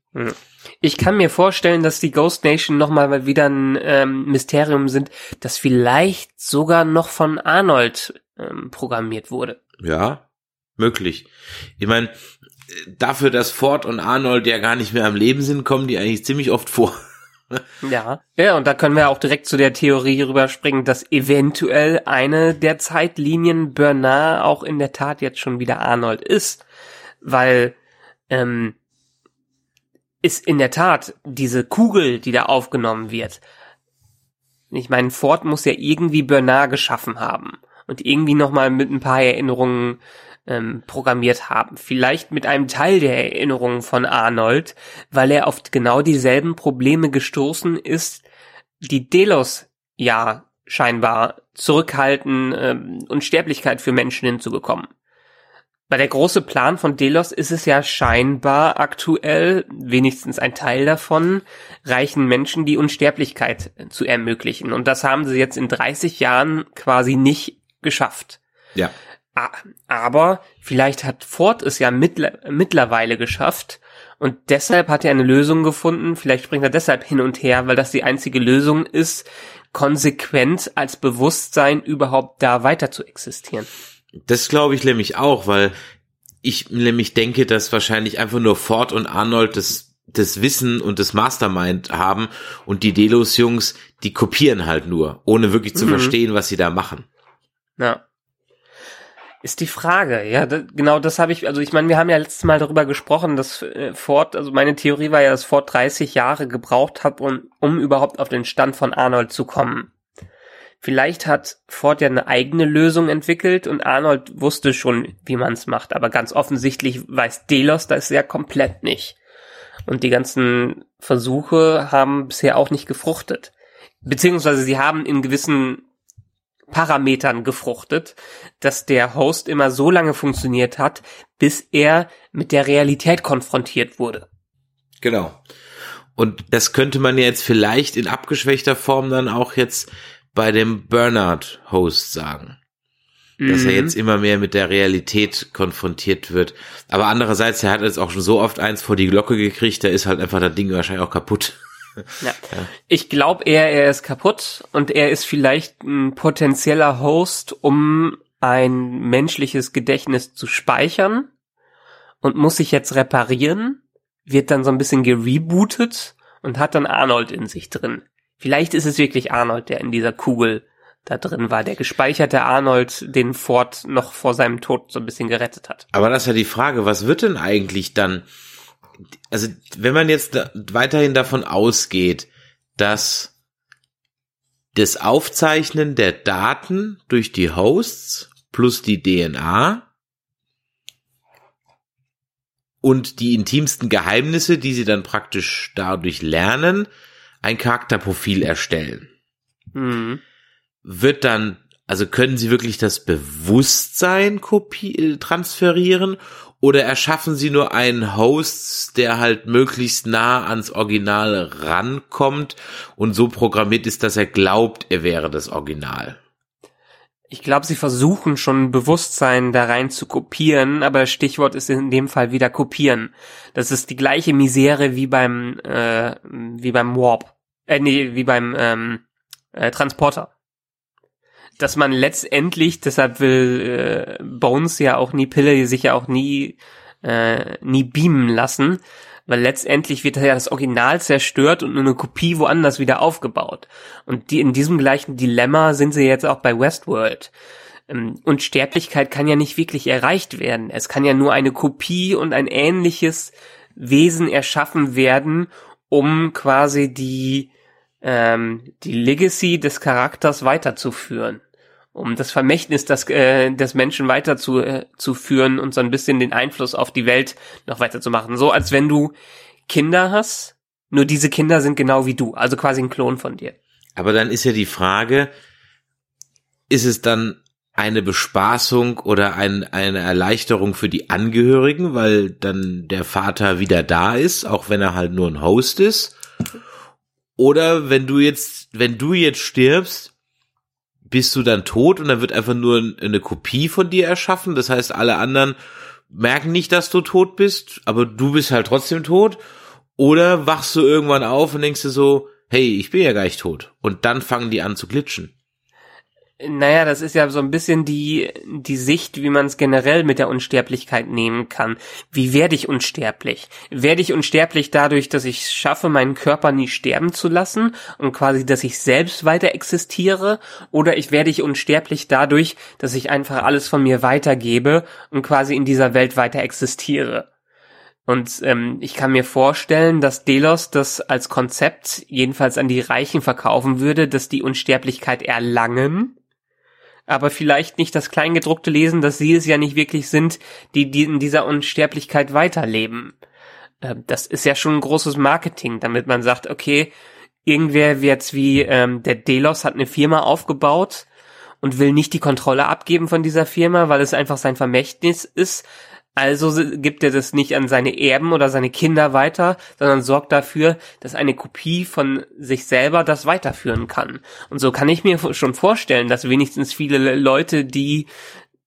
Ich kann mir vorstellen, dass die Ghost Nation nochmal wieder ein ähm, Mysterium sind, das vielleicht sogar noch von Arnold ähm, programmiert wurde. Ja, möglich. Ich meine, dafür, dass Ford und Arnold ja gar nicht mehr am Leben sind, kommen die eigentlich ziemlich oft vor. Ja. Ja, und da können wir auch direkt zu der Theorie rüberspringen, dass eventuell eine der Zeitlinien Bernard auch in der Tat jetzt schon wieder Arnold ist. Weil ähm, ist in der Tat diese Kugel, die da aufgenommen wird. Ich meine, Ford muss ja irgendwie Bernard geschaffen haben und irgendwie nochmal mit ein paar Erinnerungen ähm, programmiert haben. Vielleicht mit einem Teil der Erinnerungen von Arnold, weil er auf genau dieselben Probleme gestoßen ist, die Delos ja scheinbar zurückhalten, ähm, Unsterblichkeit für Menschen hinzubekommen. Weil der große Plan von Delos ist es ja scheinbar aktuell, wenigstens ein Teil davon, reichen Menschen die Unsterblichkeit zu ermöglichen. Und das haben sie jetzt in 30 Jahren quasi nicht geschafft. Ja. Aber vielleicht hat Ford es ja mittler mittlerweile geschafft und deshalb hat er eine Lösung gefunden. Vielleicht springt er deshalb hin und her, weil das die einzige Lösung ist, konsequent als Bewusstsein überhaupt da weiter zu existieren. Das glaube ich nämlich auch, weil ich nämlich denke, dass wahrscheinlich einfach nur Ford und Arnold das, das Wissen und das Mastermind haben und die Delos-Jungs, die kopieren halt nur, ohne wirklich zu Mhm. verstehen, was sie da machen. Ja. Ist die Frage, ja, da, genau das habe ich, also ich meine, wir haben ja letztes Mal darüber gesprochen, dass äh, Ford, also meine Theorie war ja, dass Ford 30 Jahre gebraucht hat, um, um überhaupt auf den Stand von Arnold zu kommen. Vielleicht hat Ford ja eine eigene Lösung entwickelt und Arnold wusste schon, wie man es macht, aber ganz offensichtlich weiß Delos das ja komplett nicht. Und die ganzen Versuche haben bisher auch nicht gefruchtet. Beziehungsweise sie haben in gewissen Parametern gefruchtet, dass der Host immer so lange funktioniert hat, bis er mit der Realität konfrontiert wurde. Genau. Und das könnte man jetzt vielleicht in abgeschwächter Form dann auch jetzt bei dem Bernard-Host sagen. Dass er Mhm. jetzt immer mehr mit der Realität konfrontiert wird. Aber andererseits, er hat jetzt auch schon so oft eins vor die Glocke gekriegt, da ist halt einfach das Ding wahrscheinlich auch kaputt. Ja. Ich glaube eher, er ist kaputt und er ist vielleicht ein potenzieller Host, um ein menschliches Gedächtnis zu speichern und muss sich jetzt reparieren, wird dann so ein bisschen gerebootet und hat dann Arnold in sich drin. Vielleicht ist es wirklich Arnold, der in dieser Kugel da drin war, der gespeicherte Arnold, den Ford noch vor seinem Tod so ein bisschen gerettet hat. Aber das ist ja die Frage, was wird denn eigentlich dann, also wenn man jetzt da weiterhin davon ausgeht, dass das Aufzeichnen der Daten durch die Hosts plus die DNA und die intimsten Geheimnisse, die sie dann praktisch dadurch lernen, ein Charakterprofil erstellen Mhm. wird dann, also können sie wirklich das Bewusstsein kopie, äh, transferieren oder erschaffen sie nur einen Host, der halt möglichst nah ans Original rankommt und so programmiert ist, dass er glaubt, er wäre das Original? Ich glaube, sie versuchen schon Bewusstsein da rein zu kopieren, aber das Stichwort ist in dem Fall wieder kopieren. Das ist die gleiche Misere wie beim äh, wie beim Warp, äh, nee, wie beim ähm, äh, Transporter. Dass man letztendlich, deshalb will äh, Bones ja auch nie Pille sich ja auch nie äh, nie beamen lassen, weil letztendlich wird ja das Original zerstört und nur eine Kopie woanders wieder aufgebaut. Und die in diesem gleichen Dilemma sind sie jetzt auch bei Westworld. Ähm, Unsterblichkeit kann ja nicht wirklich erreicht werden. Es kann ja nur eine Kopie und ein ähnliches Wesen erschaffen werden, um quasi die ähm, die Legacy des Charakters weiterzuführen, um das Vermächtnis des, äh, des Menschen weiterzuführen äh, zu führen und so ein bisschen den Einfluss auf die Welt noch weiterzumachen. So als wenn du Kinder hast, nur diese Kinder sind genau wie du, also quasi ein Klon von dir. Aber dann ist ja die Frage, ist es dann eine Bespaßung oder ein, eine Erleichterung für die Angehörigen, weil dann der Vater wieder da ist, auch wenn er halt nur ein Host ist? Oder wenn du jetzt, wenn du jetzt stirbst, bist du dann tot und dann wird einfach nur eine Kopie von dir erschaffen? Das heißt, alle anderen merken nicht, dass du tot bist, aber du bist halt trotzdem tot? Oder wachst du irgendwann auf und denkst dir so, hey, ich bin ja gar nicht tot. Und dann fangen die an zu glitschen. Naja, das ist ja so ein bisschen die, die Sicht, wie man es generell mit der Unsterblichkeit nehmen kann. Wie werde ich unsterblich? Werde ich unsterblich dadurch, dass ich schaffe, meinen Körper nie sterben zu lassen und quasi, dass ich selbst weiter existiere? Oder ich werde ich unsterblich dadurch, dass ich einfach alles von mir weitergebe und quasi in dieser Welt weiter existiere? Und ähm, ich kann mir vorstellen, dass Delos das als Konzept jedenfalls an die Reichen verkaufen würde, dass die Unsterblichkeit erlangen, aber vielleicht nicht das Kleingedruckte lesen, dass sie es ja nicht wirklich sind, die, die in dieser Unsterblichkeit weiterleben. Ähm, das ist ja schon ein großes Marketing, damit man sagt, okay, irgendwer jetzt wie ähm, der Delos hat eine Firma aufgebaut und will nicht die Kontrolle abgeben von dieser Firma, weil es einfach sein Vermächtnis ist. Also gibt er das nicht an seine Erben oder seine Kinder weiter, sondern sorgt dafür, dass eine Kopie von sich selber das weiterführen kann. Und so kann ich mir schon vorstellen, dass wenigstens viele Leute, die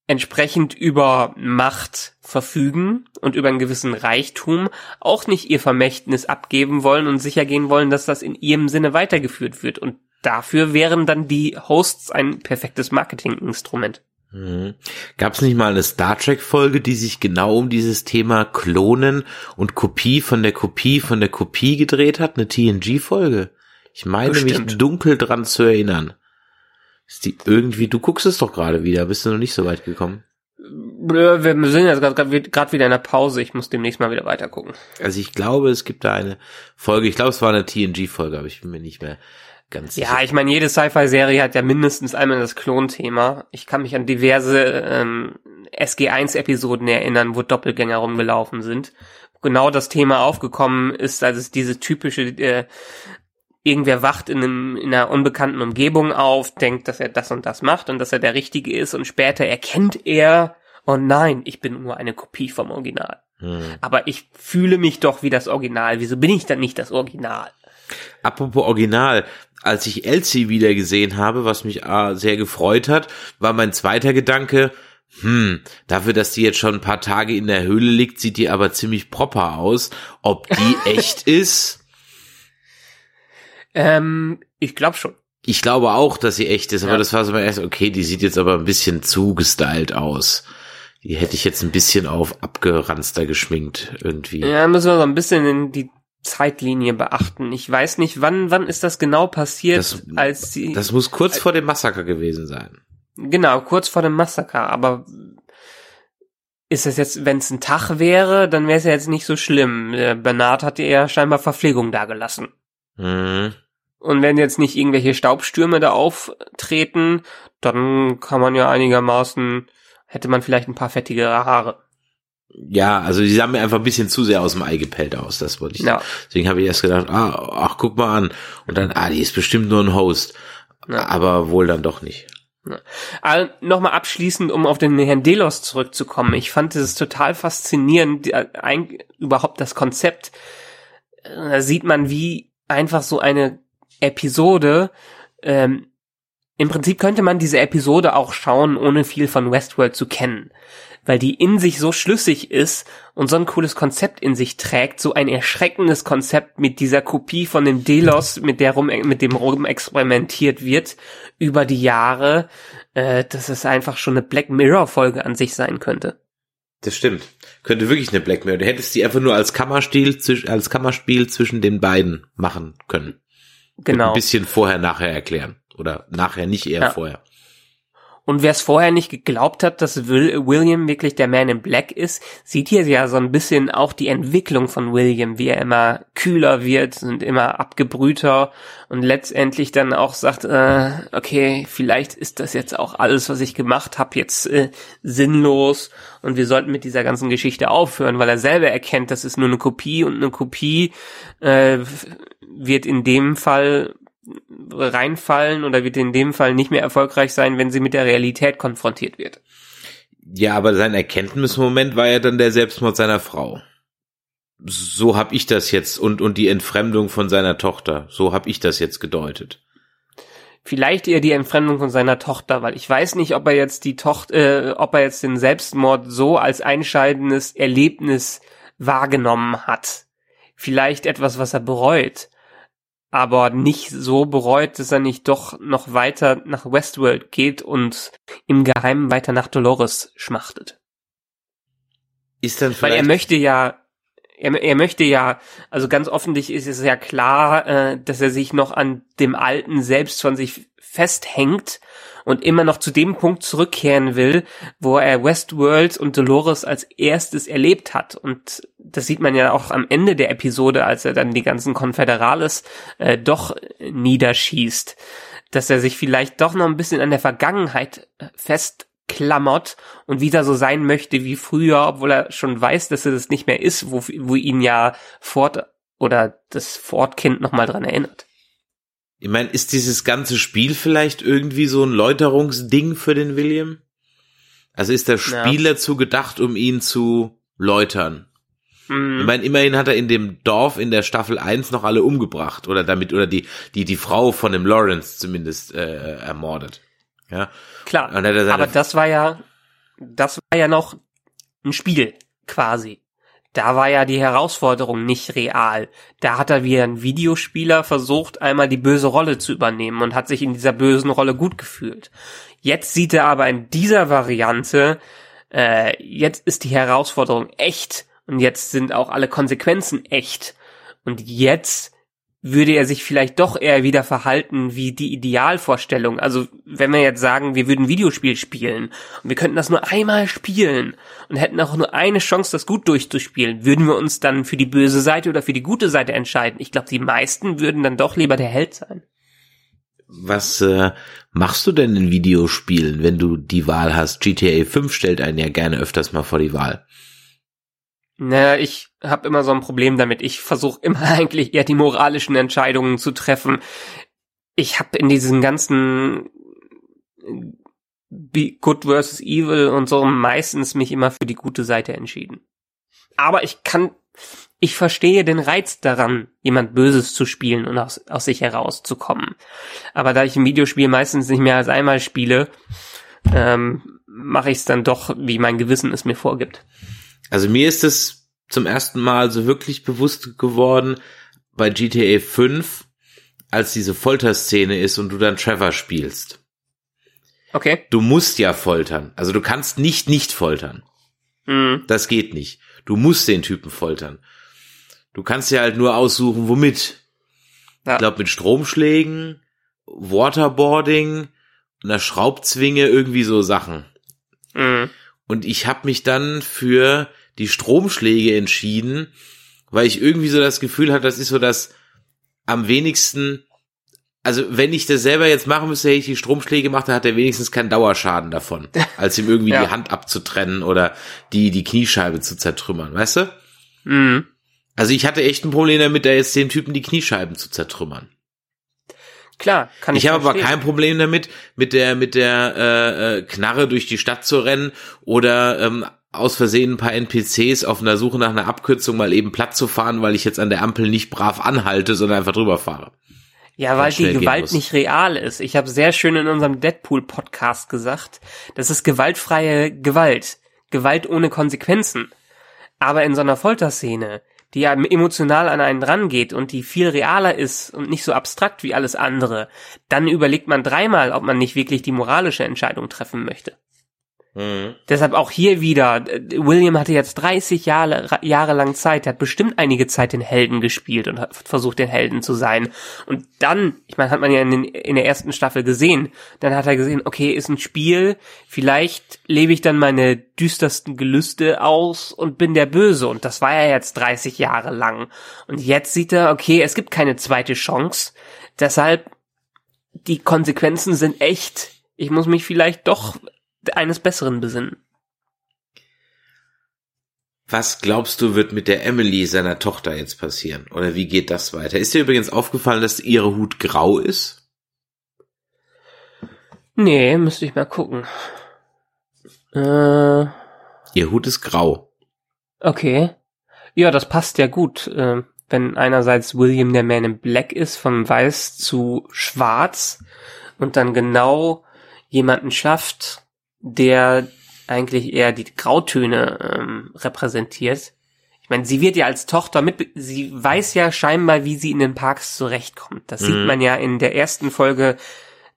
entsprechend über Macht verfügen und über einen gewissen Reichtum auch nicht ihr Vermächtnis abgeben wollen und sicher gehen wollen, dass das in ihrem Sinne weitergeführt wird. Und dafür wären dann die Hosts ein perfektes Marketinginstrument. Mhm. Gab es nicht mal eine Star Trek-Folge, die sich genau um dieses Thema Klonen und Kopie von der Kopie von der Kopie gedreht hat? Eine TNG-Folge? Ich meine mich Bestimmt. dunkel dran zu erinnern. Ist die irgendwie, du guckst es doch gerade wieder, bist du noch nicht so weit gekommen? Wir sind jetzt gerade wieder in der Pause. Ich muss demnächst mal wieder weiter gucken. Also ich glaube, es gibt da eine Folge. Ich glaube, es war eine TNG-Folge, aber ich bin mir nicht mehr ganz sicher. Ja, ich meine, jede Sci-Fi-Serie hat ja mindestens einmal das Klon-Thema. Ich kann mich an diverse ähm, SG1-Episoden erinnern, wo Doppelgänger rumgelaufen sind. Genau das Thema aufgekommen ist, als es diese typische äh, irgendwer wacht in, einem, in einer unbekannten Umgebung auf, denkt, dass er das und das macht und dass er der Richtige ist und später erkennt er, oh nein, ich bin nur eine Kopie vom Original. Hm. Aber ich fühle mich doch wie das Original. Wieso bin ich dann nicht das Original? Apropos Original, als ich Elsie wieder gesehen habe, was mich äh, sehr gefreut hat, war mein zweiter Gedanke, hm, dafür, dass die jetzt schon ein paar Tage in der Höhle liegt, sieht die aber ziemlich proper aus. Ob die echt ist? Ähm, ich glaube schon. Ich glaube auch, dass sie echt ist, aber ja. das war so erst, okay, die sieht jetzt aber ein bisschen zu gestylt aus. Die hätte ich jetzt ein bisschen auf abgeranzter geschminkt irgendwie. Ja, müssen wir so ein bisschen in die Zeitlinie beachten. Ich weiß nicht, wann, wann ist das genau passiert, das, als sie. Das muss kurz vor dem Massaker gewesen sein. Genau, kurz vor dem Massaker, aber ist es jetzt, wenn es ein Tag wäre, dann wäre es ja jetzt nicht so schlimm. Bernard hat ja scheinbar Verpflegung dagelassen. Mhm. Und wenn jetzt nicht irgendwelche Staubstürme da auftreten, dann kann man ja einigermaßen, hätte man vielleicht ein paar fettigere Haare. Ja, also die sahen mir einfach ein bisschen zu sehr aus dem Ei gepellt aus, das wollte ich. Ja. Deswegen habe ich erst gedacht, ah, ach, guck mal an. Und dann, ah, die ist bestimmt nur ein Host. Ja. Aber wohl dann doch nicht. Ja. Also nochmal abschließend, um auf den Herrn Delos zurückzukommen. Ich fand es total faszinierend, ein, überhaupt das Konzept. Da sieht man, wie einfach so eine Episode, ähm, im Prinzip könnte man diese Episode auch schauen, ohne viel von Westworld zu kennen, weil die in sich so schlüssig ist und so ein cooles Konzept in sich trägt, so ein erschreckendes Konzept mit dieser Kopie von dem Delos, mit der rum, mit dem rum experimentiert wird über die Jahre, äh, dass es einfach schon eine Black Mirror Folge an sich sein könnte. Das stimmt. Könnte wirklich eine Black Mirror. Du hättest die einfach nur als Kammerspiel, als Kammerspiel zwischen den beiden machen können. Genau. ein bisschen vorher, nachher erklären. Oder nachher nicht eher ja. vorher. Und wer es vorher nicht geglaubt hat, dass William wirklich der Man in Black ist, sieht hier ja so ein bisschen auch die Entwicklung von William, wie er immer kühler wird und immer abgebrühter und letztendlich dann auch sagt, äh, okay, vielleicht ist das jetzt auch alles, was ich gemacht habe, jetzt äh, sinnlos. Und wir sollten mit dieser ganzen Geschichte aufhören, weil er selber erkennt, das ist nur eine Kopie und eine Kopie äh, wird in dem Fall reinfallen oder wird in dem Fall nicht mehr erfolgreich sein, wenn sie mit der Realität konfrontiert wird. Ja, aber sein Erkenntnismoment war ja dann der Selbstmord seiner Frau. So hab ich das jetzt und und die Entfremdung von seiner Tochter. So hab ich das jetzt gedeutet. Vielleicht eher die Entfremdung von seiner Tochter, weil ich weiß nicht, ob er jetzt die Tochter, äh, ob er jetzt den Selbstmord so als einscheidendes Erlebnis wahrgenommen hat. Vielleicht etwas, was er bereut aber nicht so bereut, dass er nicht doch noch weiter nach Westworld geht und im Geheimen weiter nach Dolores schmachtet. Ist dann Weil er möchte ja, er, er möchte ja, also ganz offensichtlich ist es ja klar, äh, dass er sich noch an dem Alten selbst von sich festhängt und immer noch zu dem Punkt zurückkehren will, wo er Westworld und Dolores als erstes erlebt hat. Und das sieht man ja auch am Ende der Episode, als er dann die ganzen Konföderales äh, doch niederschießt, dass er sich vielleicht doch noch ein bisschen an der Vergangenheit äh, festklammert und wieder so sein möchte wie früher, obwohl er schon weiß, dass er das nicht mehr ist, wo, wo ihn ja Ford oder das Ford-Kind nochmal dran erinnert. Ich meine, ist dieses ganze Spiel vielleicht irgendwie so ein Läuterungsding für den William? Also ist der Spiel ja. dazu gedacht, um ihn zu läutern? Mhm. Ich meine, immerhin hat er in dem Dorf in der Staffel 1 noch alle umgebracht oder damit oder die die die Frau von dem Lawrence zumindest äh, ermordet. Ja. Klar. aber das war ja das war ja noch ein Spiel quasi da war ja die Herausforderung nicht real. Da hat er wie ein Videospieler versucht, einmal die böse Rolle zu übernehmen und hat sich in dieser bösen Rolle gut gefühlt. Jetzt sieht er aber in dieser Variante, äh, jetzt ist die Herausforderung echt und jetzt sind auch alle Konsequenzen echt. Und jetzt würde er sich vielleicht doch eher wieder verhalten wie die Idealvorstellung. Also wenn wir jetzt sagen, wir würden Videospiel spielen und wir könnten das nur einmal spielen und hätten auch nur eine Chance, das gut durchzuspielen, würden wir uns dann für die böse Seite oder für die gute Seite entscheiden. Ich glaube, die meisten würden dann doch lieber der Held sein. Was äh, machst du denn in Videospielen, wenn du die Wahl hast? GTA 5 stellt einen ja gerne öfters mal vor die Wahl. Naja, ich habe immer so ein Problem damit. Ich versuche immer eigentlich eher die moralischen Entscheidungen zu treffen. Ich habe in diesen ganzen Good versus Evil und so meistens mich immer für die gute Seite entschieden. Aber ich kann, ich verstehe den Reiz daran, jemand Böses zu spielen und aus, aus sich herauszukommen. Aber da ich ein Videospiel meistens nicht mehr als einmal spiele, ähm, mache ich es dann doch, wie mein Gewissen es mir vorgibt. Also mir ist es zum ersten Mal so wirklich bewusst geworden bei GTA 5, als diese Folterszene ist und du dann Trevor spielst. Okay. Du musst ja foltern. Also du kannst nicht nicht foltern. Mhm. Das geht nicht. Du musst den Typen foltern. Du kannst ja halt nur aussuchen, womit. Ja. Ich glaube mit Stromschlägen, Waterboarding, einer Schraubzwinge, irgendwie so Sachen. Mhm. Und ich habe mich dann für die Stromschläge entschieden, weil ich irgendwie so das Gefühl hatte, das ist so das am wenigsten, also wenn ich das selber jetzt machen müsste, hätte ich die Stromschläge gemacht, dann hat er wenigstens keinen Dauerschaden davon, als ihm irgendwie Ja. die Hand abzutrennen oder die, die Kniescheibe zu zertrümmern, weißt du? Mhm. Also ich hatte echt ein Problem damit, da jetzt den Typen die Kniescheiben zu zertrümmern. Klar, kann ich Ich habe aber kein Problem damit, mit der mit der äh, äh, Knarre durch die Stadt zu rennen oder ähm, aus Versehen ein paar NPCs auf einer Suche nach einer Abkürzung mal eben platt zu fahren, weil ich jetzt an der Ampel nicht brav anhalte, sondern einfach drüber fahre. Ja, weil die Gewalt nicht real ist. Ich habe sehr schön in unserem Deadpool-Podcast gesagt, das ist gewaltfreie Gewalt. Gewalt ohne Konsequenzen. Aber in so einer Folterszene, die ja emotional an einen rangeht und die viel realer ist und nicht so abstrakt wie alles andere, dann überlegt man dreimal, ob man nicht wirklich die moralische Entscheidung treffen möchte. Deshalb auch hier wieder, äh, William hatte jetzt 30 Jahre, Jahre lang Zeit, hat bestimmt einige Zeit den Helden gespielt und hat versucht, den Helden zu sein. Und dann, ich meine, hat man ja in, den, in der ersten Staffel gesehen, dann hat er gesehen, okay, ist ein Spiel, vielleicht lebe ich dann meine düstersten Gelüste aus und bin der Böse. Und das war ja jetzt 30 Jahre lang. Und jetzt sieht er, okay, es gibt keine zweite Chance. Deshalb, die Konsequenzen sind echt. Ich muss mich vielleicht doch eines Besseren besinnen. Was glaubst du, wird mit der Emily, seiner Tochter, jetzt passieren? Oder wie geht das weiter? Ist dir übrigens aufgefallen, dass ihre Hut grau ist? Nee, müsste ich mal gucken. Äh, Ihr Hut ist grau. okay. Ja, das passt ja gut. Äh, wenn einerseits William der Man in Black ist, von weiß zu schwarz und dann genau jemanden schafft, der eigentlich eher die Grautöne ähm, repräsentiert. Ich meine, sie wird ja als Tochter mit, sie weiß ja scheinbar, wie sie in den Parks zurechtkommt. Das sieht Mhm. man ja in der ersten Folge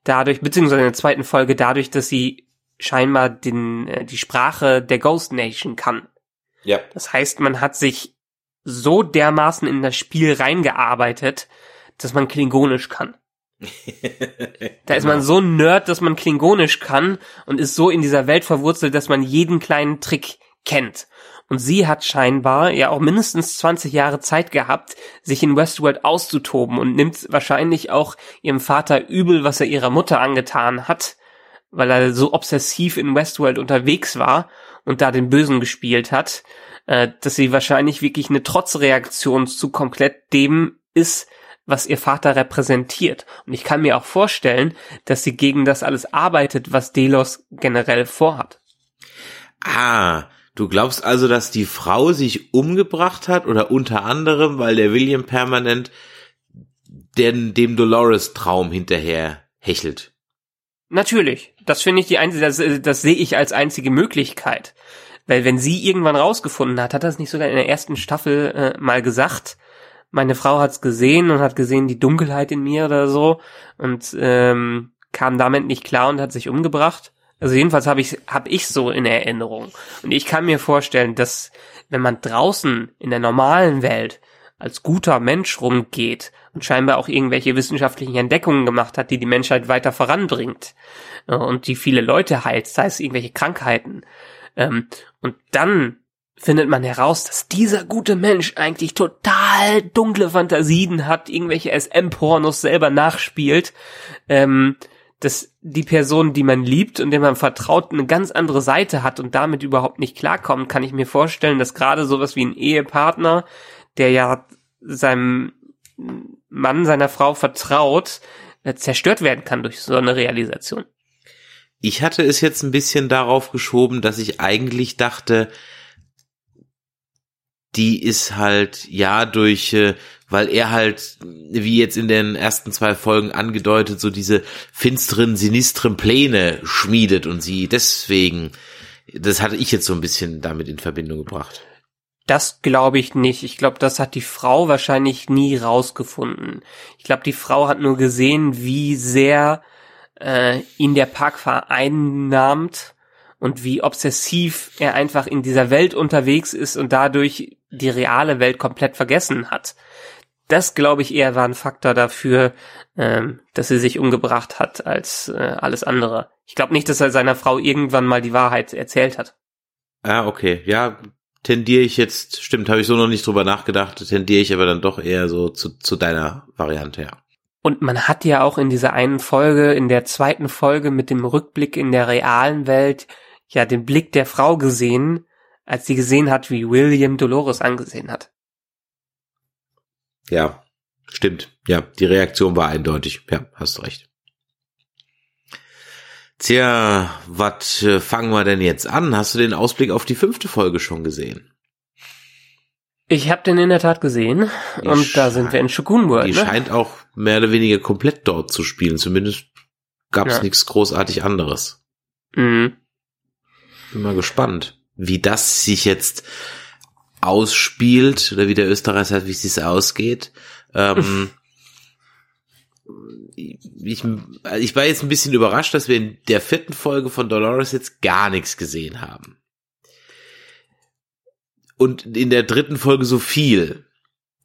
dadurch, beziehungsweise in der zweiten Folge dadurch, dass sie scheinbar den, äh, die Sprache der Ghost Nation kann. Ja. Das heißt, man hat sich so dermaßen in das Spiel reingearbeitet, dass man Klingonisch kann. Da ist man so ein Nerd, dass man Klingonisch kann und ist so in dieser Welt verwurzelt, dass man jeden kleinen Trick kennt. Und sie hat scheinbar ja auch mindestens 20 Jahre Zeit gehabt, sich in Westworld auszutoben und nimmt wahrscheinlich auch ihrem Vater übel, was er ihrer Mutter angetan hat, weil er so obsessiv in Westworld unterwegs war und da den Bösen gespielt hat, äh, dass sie wahrscheinlich wirklich eine Trotzreaktion zu komplett dem ist, was ihr Vater repräsentiert. Und ich kann mir auch vorstellen, dass sie gegen das alles arbeitet, was Delos generell vorhat. Ah, du glaubst also, dass die Frau sich umgebracht hat oder unter anderem, weil der William permanent den, dem Dolores-Traum hinterher hechelt. Natürlich, das finde ich die einzige, das, das sehe ich als einzige Möglichkeit. Weil wenn sie irgendwann rausgefunden hat, hat das nicht sogar in der ersten Staffel äh, mal gesagt, meine Frau hat's gesehen und hat gesehen die Dunkelheit in mir oder so und ähm, kam damit nicht klar und hat sich umgebracht. Also jedenfalls habe ich hab ich so in Erinnerung und ich kann mir vorstellen, dass wenn man draußen in der normalen Welt als guter Mensch rumgeht und scheinbar auch irgendwelche wissenschaftlichen Entdeckungen gemacht hat, die die Menschheit weiter voranbringt äh, und die viele Leute heilt, sei es irgendwelche Krankheiten. Ähm, und dann findet man heraus, dass dieser gute Mensch eigentlich total dunkle Fantasien hat, irgendwelche SM-Pornos selber nachspielt, ähm, dass die Person, die man liebt und der man vertraut, eine ganz andere Seite hat und damit überhaupt nicht klarkommt, kann ich mir vorstellen, dass gerade sowas wie ein Ehepartner, der ja seinem Mann, seiner Frau vertraut, äh, zerstört werden kann durch so eine Realisation. Ich hatte es jetzt ein bisschen darauf geschoben, dass ich eigentlich dachte, die ist halt ja durch, äh, weil er halt, wie jetzt in den ersten zwei Folgen angedeutet, so diese finsteren, sinistren Pläne schmiedet und sie deswegen, das hatte ich jetzt so ein bisschen damit in Verbindung gebracht. Das glaube ich nicht. Ich glaube, das hat die Frau wahrscheinlich nie rausgefunden. Ich glaube, die Frau hat nur gesehen, wie sehr äh, ihn der Park vereinnahmt und wie obsessiv er einfach in dieser Welt unterwegs ist und dadurch die reale Welt komplett vergessen hat. Das glaube ich eher war ein Faktor dafür, ähm, dass sie sich umgebracht hat als äh, alles andere. Ich glaube nicht, dass er seiner Frau irgendwann mal die Wahrheit erzählt hat. Ah, okay. Ja, tendiere ich jetzt, stimmt, habe ich so noch nicht drüber nachgedacht, tendiere ich aber dann doch eher so zu, zu deiner Variante, ja. Und man hat ja auch in dieser einen Folge, in der zweiten Folge mit dem Rückblick in der realen Welt, ja den Blick der Frau gesehen, als sie gesehen hat, wie William Dolores angesehen hat. Ja, stimmt. Ja, die Reaktion war eindeutig. Ja, hast recht. Tja, was äh, fangen wir denn jetzt an? Hast du den Ausblick auf die fünfte Folge schon gesehen? Ich habe den in der Tat gesehen die und da sind wir in Shogun World. Die ne? scheint auch mehr oder weniger komplett dort zu spielen. Zumindest gab es ja. nichts großartig anderes. Mhm. Bin mal gespannt, wie das sich jetzt ausspielt oder wie der Österreicher sagt, wie es ausgeht. Ähm, ich, ich war jetzt ein bisschen überrascht, dass wir in der vierten Folge von Dolores jetzt gar nichts gesehen haben. Und in der dritten Folge so viel.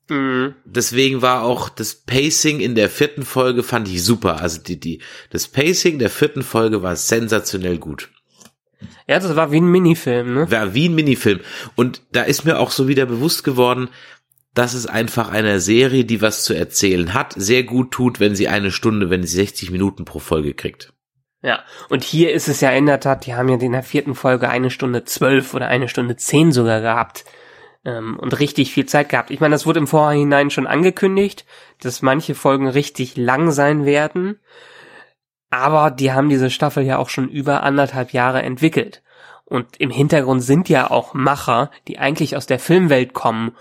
Mhm. Deswegen war auch das Pacing in der vierten Folge fand ich super. Also die, die, das Pacing der vierten Folge war sensationell gut. Ja, das war wie ein Minifilm, ne? War wie ein Minifilm. Und da ist mir auch so wieder bewusst geworden, dass es einfach einer Serie, die was zu erzählen hat, sehr gut tut, wenn sie eine Stunde, wenn sie 60 Minuten pro Folge kriegt. Ja, und hier ist es ja in der Tat, die haben ja in der vierten Folge eine Stunde zwölf oder eine Stunde zehn sogar gehabt ähm, und richtig viel Zeit gehabt. Ich meine, das wurde im Vorhinein schon angekündigt, dass manche Folgen richtig lang sein werden, aber die haben diese Staffel ja auch schon über anderthalb Jahre entwickelt. Und im Hintergrund sind ja auch Macher, die eigentlich aus der Filmwelt kommen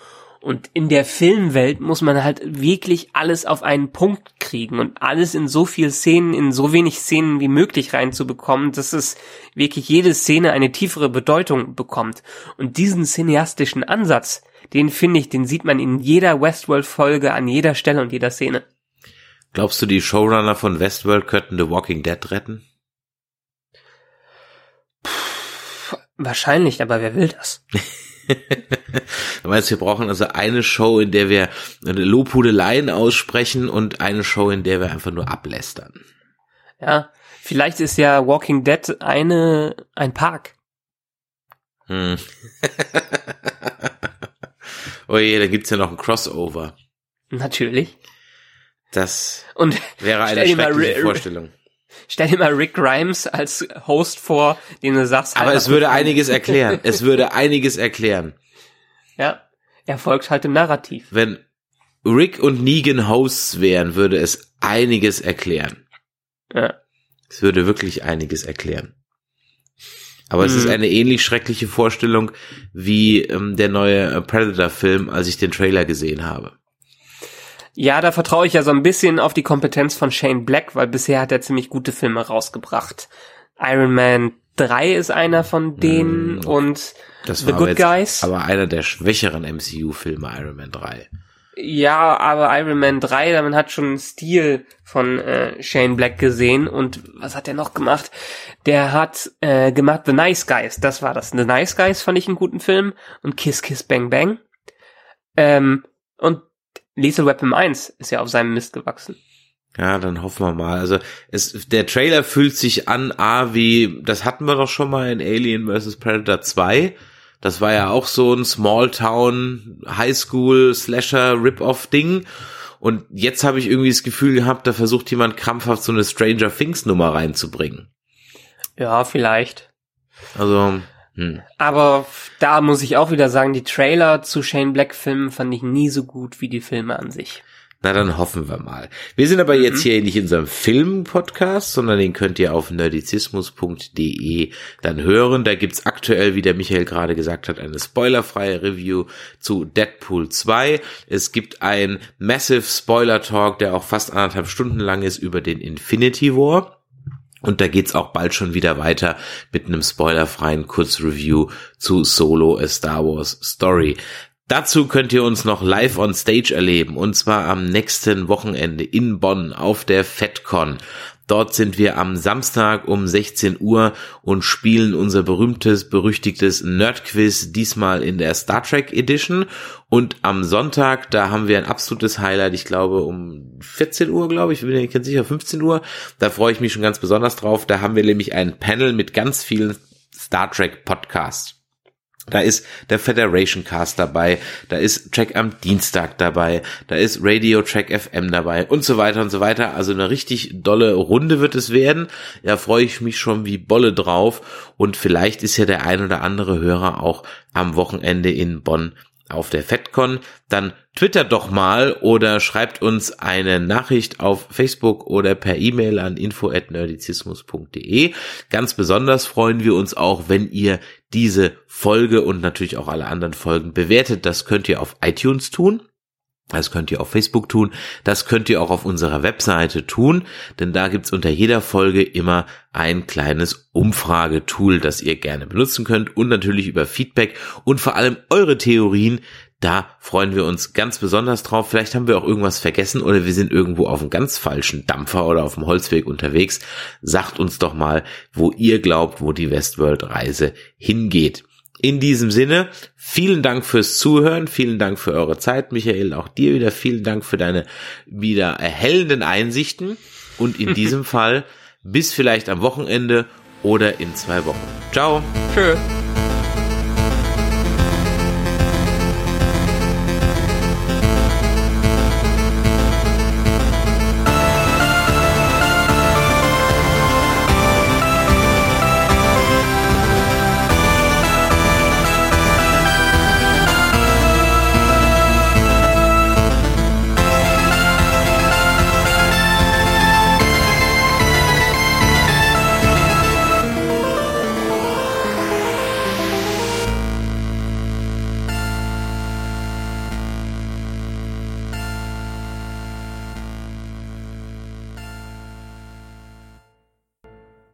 und in der Filmwelt muss man halt wirklich alles auf einen Punkt kriegen und alles in so viel Szenen, in so wenig Szenen wie möglich reinzubekommen, dass es wirklich jede Szene eine tiefere Bedeutung bekommt. Und diesen cineastischen Ansatz, den finde ich, den sieht man in jeder Westworld-Folge an jeder Stelle und jeder Szene. Glaubst du, die Showrunner von Westworld könnten The Walking Dead retten? Puh, wahrscheinlich, aber wer will das? du meinst, wir brauchen also eine Show, in der wir Lobhudeleien aussprechen und eine Show, in der wir einfach nur ablästern. Ja, vielleicht ist ja Walking Dead eine, ein Park. Hm. oh je, da gibt's ja noch ein Crossover. Natürlich. Das und wäre eine schreckliche Vorstellung. Stell dir mal Rick Grimes als Host vor, den du sagst. Aber es würde einiges erklären. Es würde einiges erklären. Ja, er folgt halt dem Narrativ. Wenn Rick und Negan Hosts wären, würde es einiges erklären. Ja. Es würde wirklich einiges erklären. Aber hm. es ist mhm. eine ähnlich schreckliche Vorstellung wie ähm, der neue Predator-Film, als ich den Trailer gesehen habe. Ja, da vertraue ich ja so ein bisschen auf die Kompetenz von Shane Black, weil bisher hat er ziemlich gute Filme rausgebracht. Iron Man 3 ist einer von denen mm, und das The Good Guys. Aber einer der schwächeren MCU-Filme, Iron Man 3. Ja, aber Iron Man 3, man hat schon einen Stil von äh, Shane Black gesehen und was hat er noch gemacht? Der hat äh, gemacht The Nice Guys, das war das. The Nice Guys fand ich einen guten Film und Kiss Kiss Bang Bang. Ähm, Und Lethal Weapon 1 ist ja auf seinem Mist gewachsen. Ja, dann hoffen wir mal. Also es, der Trailer fühlt sich an, ah, wie, das hatten wir doch schon mal in Alien vs. Predator 2. Das war ja auch so ein Small Town Highschool Slasher Rip-Off Ding. Und jetzt habe ich irgendwie das Gefühl gehabt, da versucht jemand krampfhaft so eine Stranger Things Nummer reinzubringen. Ja, vielleicht. Also, hm. Aber da muss ich auch wieder sagen, die Trailer zu Shane Black Filmen fand ich nie so gut wie die Filme an sich. Na, dann hoffen wir mal. Wir sind aber jetzt mhm. hier nicht in unserem Film-Podcast, sondern den könnt ihr auf nerdizismus.de dann hören. Da gibt's aktuell, wie der Michael gerade gesagt hat, eine spoilerfreie Review zu Deadpool 2. Es gibt ein Massive Spoiler-Talk, der auch fast anderthalb Stunden lang ist, über den Infinity War. Und da geht's auch bald schon wieder weiter mit einem spoilerfreien Kurzreview zu Solo A Star Wars Story. Dazu könnt ihr uns noch live on stage erleben und zwar am nächsten Wochenende in Bonn auf der FedCon. Dort sind wir am Samstag um 16 Uhr und spielen unser berühmtes, berüchtigtes Nerdquiz, diesmal in der Star Trek Edition. Und am Sonntag, da haben wir ein absolutes Highlight, ich glaube um 14 Uhr, glaube ich, bin ich ganz sicher, 15 Uhr. Da freue ich mich schon ganz besonders drauf. Da haben wir nämlich ein Panel mit ganz vielen Star Trek Podcasts. Da ist der Federation Cast dabei, da ist Track am Dienstag dabei, da ist Radio Track FM dabei und so weiter und so weiter. Also eine richtig dolle Runde wird es werden. Da freue ich mich schon wie Bolle drauf und vielleicht ist ja der ein oder andere Hörer auch am Wochenende in Bonn auf der FedCon, dann twittert doch mal oder schreibt uns eine Nachricht auf Facebook oder per E-Mail an info@nerdizismus.de. Ganz besonders freuen wir uns auch, wenn ihr diese Folge und natürlich auch alle anderen Folgen bewertet. Das könnt ihr auf iTunes tun. Das könnt ihr auf Facebook tun, das könnt ihr auch auf unserer Webseite tun, denn da gibt's unter jeder Folge immer ein kleines Umfragetool, das ihr gerne benutzen könnt und natürlich über Feedback und vor allem eure Theorien, da freuen wir uns ganz besonders drauf. Vielleicht haben wir auch irgendwas vergessen oder wir sind irgendwo auf einem ganz falschen Dampfer oder auf dem Holzweg unterwegs. Sagt uns doch mal, wo ihr glaubt, wo die Westworld-Reise hingeht. In diesem Sinne, vielen Dank fürs Zuhören, vielen Dank für eure Zeit, Michael, auch dir wieder vielen Dank für deine wieder erhellenden Einsichten und in diesem Fall bis vielleicht am Wochenende oder in zwei Wochen. Ciao. Tschö.